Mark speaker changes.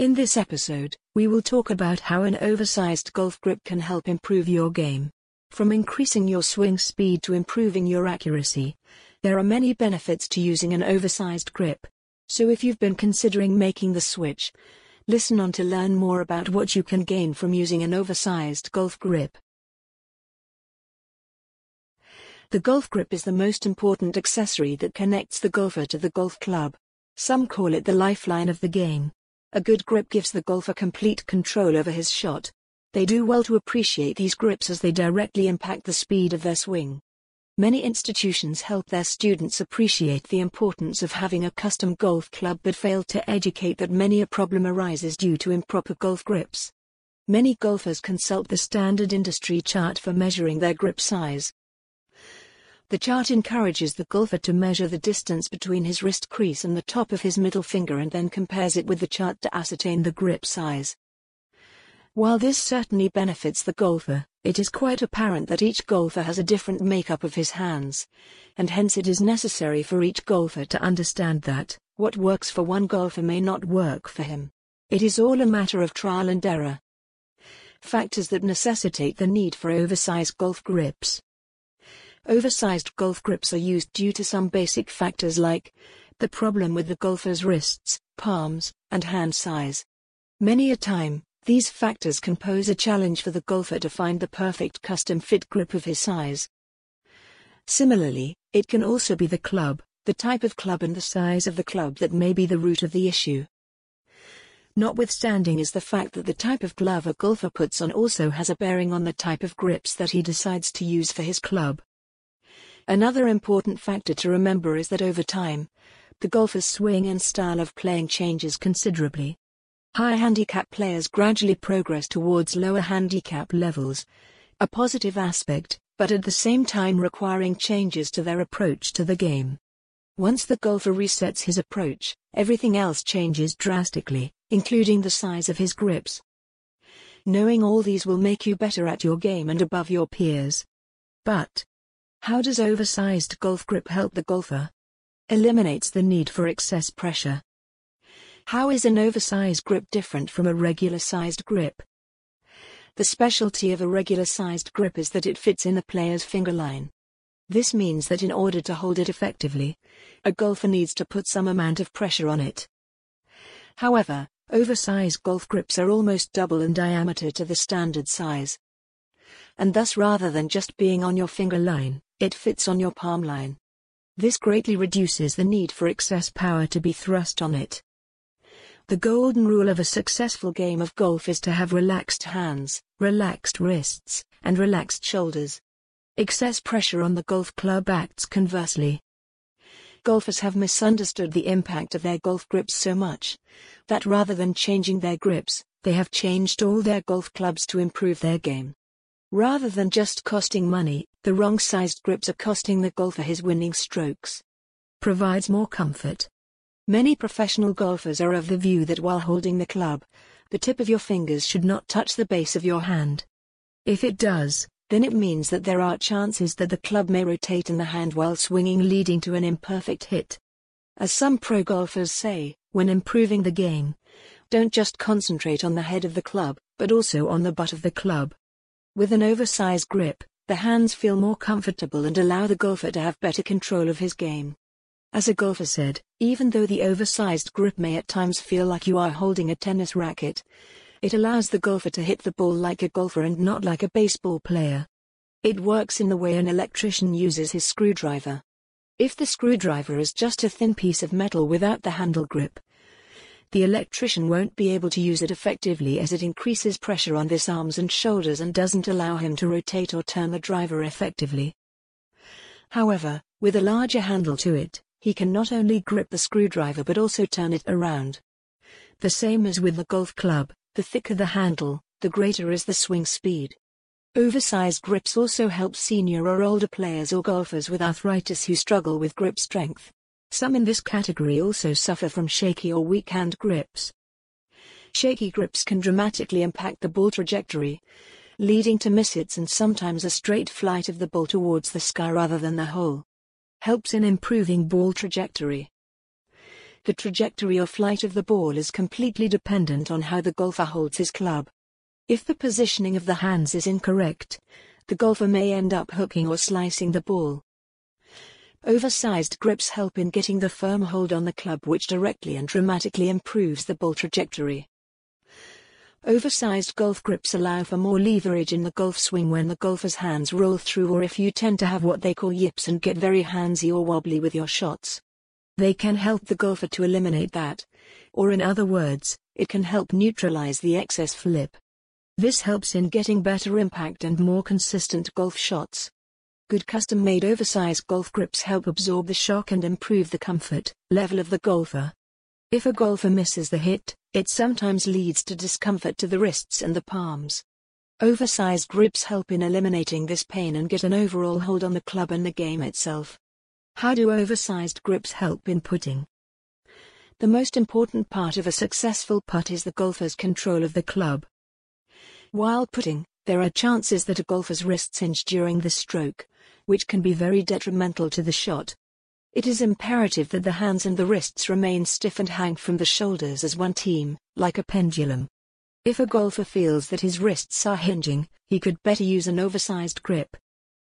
Speaker 1: In this episode, we will talk about how an oversized golf grip can help improve your game. From increasing your swing speed to improving your accuracy, there are many benefits to using an oversized grip. So if you've been considering making the switch, listen on to learn more about what you can gain from using an oversized golf grip. The golf grip is the most important accessory that connects the golfer to the golf club. Some call it the lifeline of the game. A good grip gives the golfer complete control over his shot. They do well to appreciate these grips as they directly impact the speed of their swing. Many institutions help their students appreciate the importance of having a custom golf club but fail to educate that many a problem arises due to improper golf grips. Many golfers consult the standard industry chart for measuring their grip size. The chart encourages the golfer to measure the distance between his wrist crease and the top of his middle finger and then compares it with the chart to ascertain the grip size. While this certainly benefits the golfer, it is quite apparent that each golfer has a different makeup of his hands, and hence it is necessary for each golfer to understand that what works for one golfer may not work for him. It is all a matter of trial and error. Factors that necessitate the need for oversized golf grips. Oversized golf grips are used due to some basic factors like the problem with the golfer's wrists, palms, and hand size. Many a time, these factors can pose a challenge for the golfer to find the perfect custom-fit grip of his size. Similarly, it can also be the club, the type of club and the size of the club that may be the root of the issue. Notwithstanding is the fact that the type of glove a golfer puts on also has a bearing on the type of grips that he decides to use for his club. Another important factor to remember is that over time, the golfer's swing and style of playing changes considerably. High handicap players gradually progress towards lower handicap levels, a positive aspect, but at the same time requiring changes to their approach to the game. Once the golfer resets his approach, everything else changes drastically, including the size of his grips. Knowing all these will make you better at your game and above your peers. But, how does oversized golf grip help the golfer? Eliminates the need for excess pressure. How is an oversized grip different from a regular sized grip? The specialty of a regular sized grip is that it fits in the player's finger line. This means that in order to hold it effectively, a golfer needs to put some amount of pressure on it. However, oversized golf grips are almost double in diameter to the standard size. And thus rather than just being on your finger line, it fits on your palm line. This greatly reduces the need for excess power to be thrust on it. The golden rule of a successful game of golf is to have relaxed hands, relaxed wrists, and relaxed shoulders. Excess pressure on the golf club acts conversely. Golfers have misunderstood the impact of their golf grips so much that rather than changing their grips, they have changed all their golf clubs to improve their game. Rather than just costing money, the wrong sized grips are costing the golfer his winning strokes. Provides more comfort, Many professional golfers are of the view that while holding the club, the tip of your fingers should not touch the base of your hand. If it does, then it means that there are chances that the club may rotate in the hand while swinging leading to an imperfect hit. As some pro golfers say, when improving the game, don't just concentrate on the head of the club, but also on the butt of the club. With an oversized grip, the hands feel more comfortable and allow the golfer to have better control of his game. As a golfer said, even though the oversized grip may at times feel like you are holding a tennis racket, it allows the golfer to hit the ball like a golfer and not like a baseball player. It works in the way an electrician uses his screwdriver. If the screwdriver is just a thin piece of metal without the handle grip, the electrician won't be able to use it effectively as it increases pressure on his arms and shoulders and doesn't allow him to rotate or turn the driver effectively. However, with a larger handle to it, he can not only grip the screwdriver but also turn it around. The same as with the golf club, the thicker the handle, the greater is the swing speed. Oversized grips also help senior or older players or golfers with arthritis who struggle with grip strength. Some in this category also suffer from shaky or weak hand grips. Shaky grips can dramatically impact the ball trajectory, leading to mishits and sometimes a straight flight of the ball towards the sky rather than the hole helps in improving ball trajectory. The trajectory or flight of the ball is completely dependent on how the golfer holds his club. If the positioning of the hands is incorrect, the golfer may end up hooking or slicing the ball. Oversized grips help in getting the firm hold on the club which directly and dramatically improves the ball trajectory. Oversized golf grips allow for more leverage in the golf swing when the golfer's hands roll through or if you tend to have what they call yips and get very handsy or wobbly with your shots. They can help the golfer to eliminate that, or in other words, it can help neutralize the excess flip. This helps in getting better impact and more consistent golf shots. Good custom-made oversized golf grips help absorb the shock and improve the comfort level of the golfer. If a golfer misses the hit, it sometimes leads to discomfort to the wrists and the palms. Oversized grips help in eliminating this pain and get an overall hold on the club and the game itself. How do oversized grips help in putting? The most important part of a successful putt is the golfer's control of the club. While putting, there are chances that a golfer's wrists hinge during the stroke, which can be very detrimental to the shot. It is imperative that the hands and the wrists remain stiff and hang from the shoulders as one team, like a pendulum. If a golfer feels that his wrists are hinging, he could better use an oversized grip,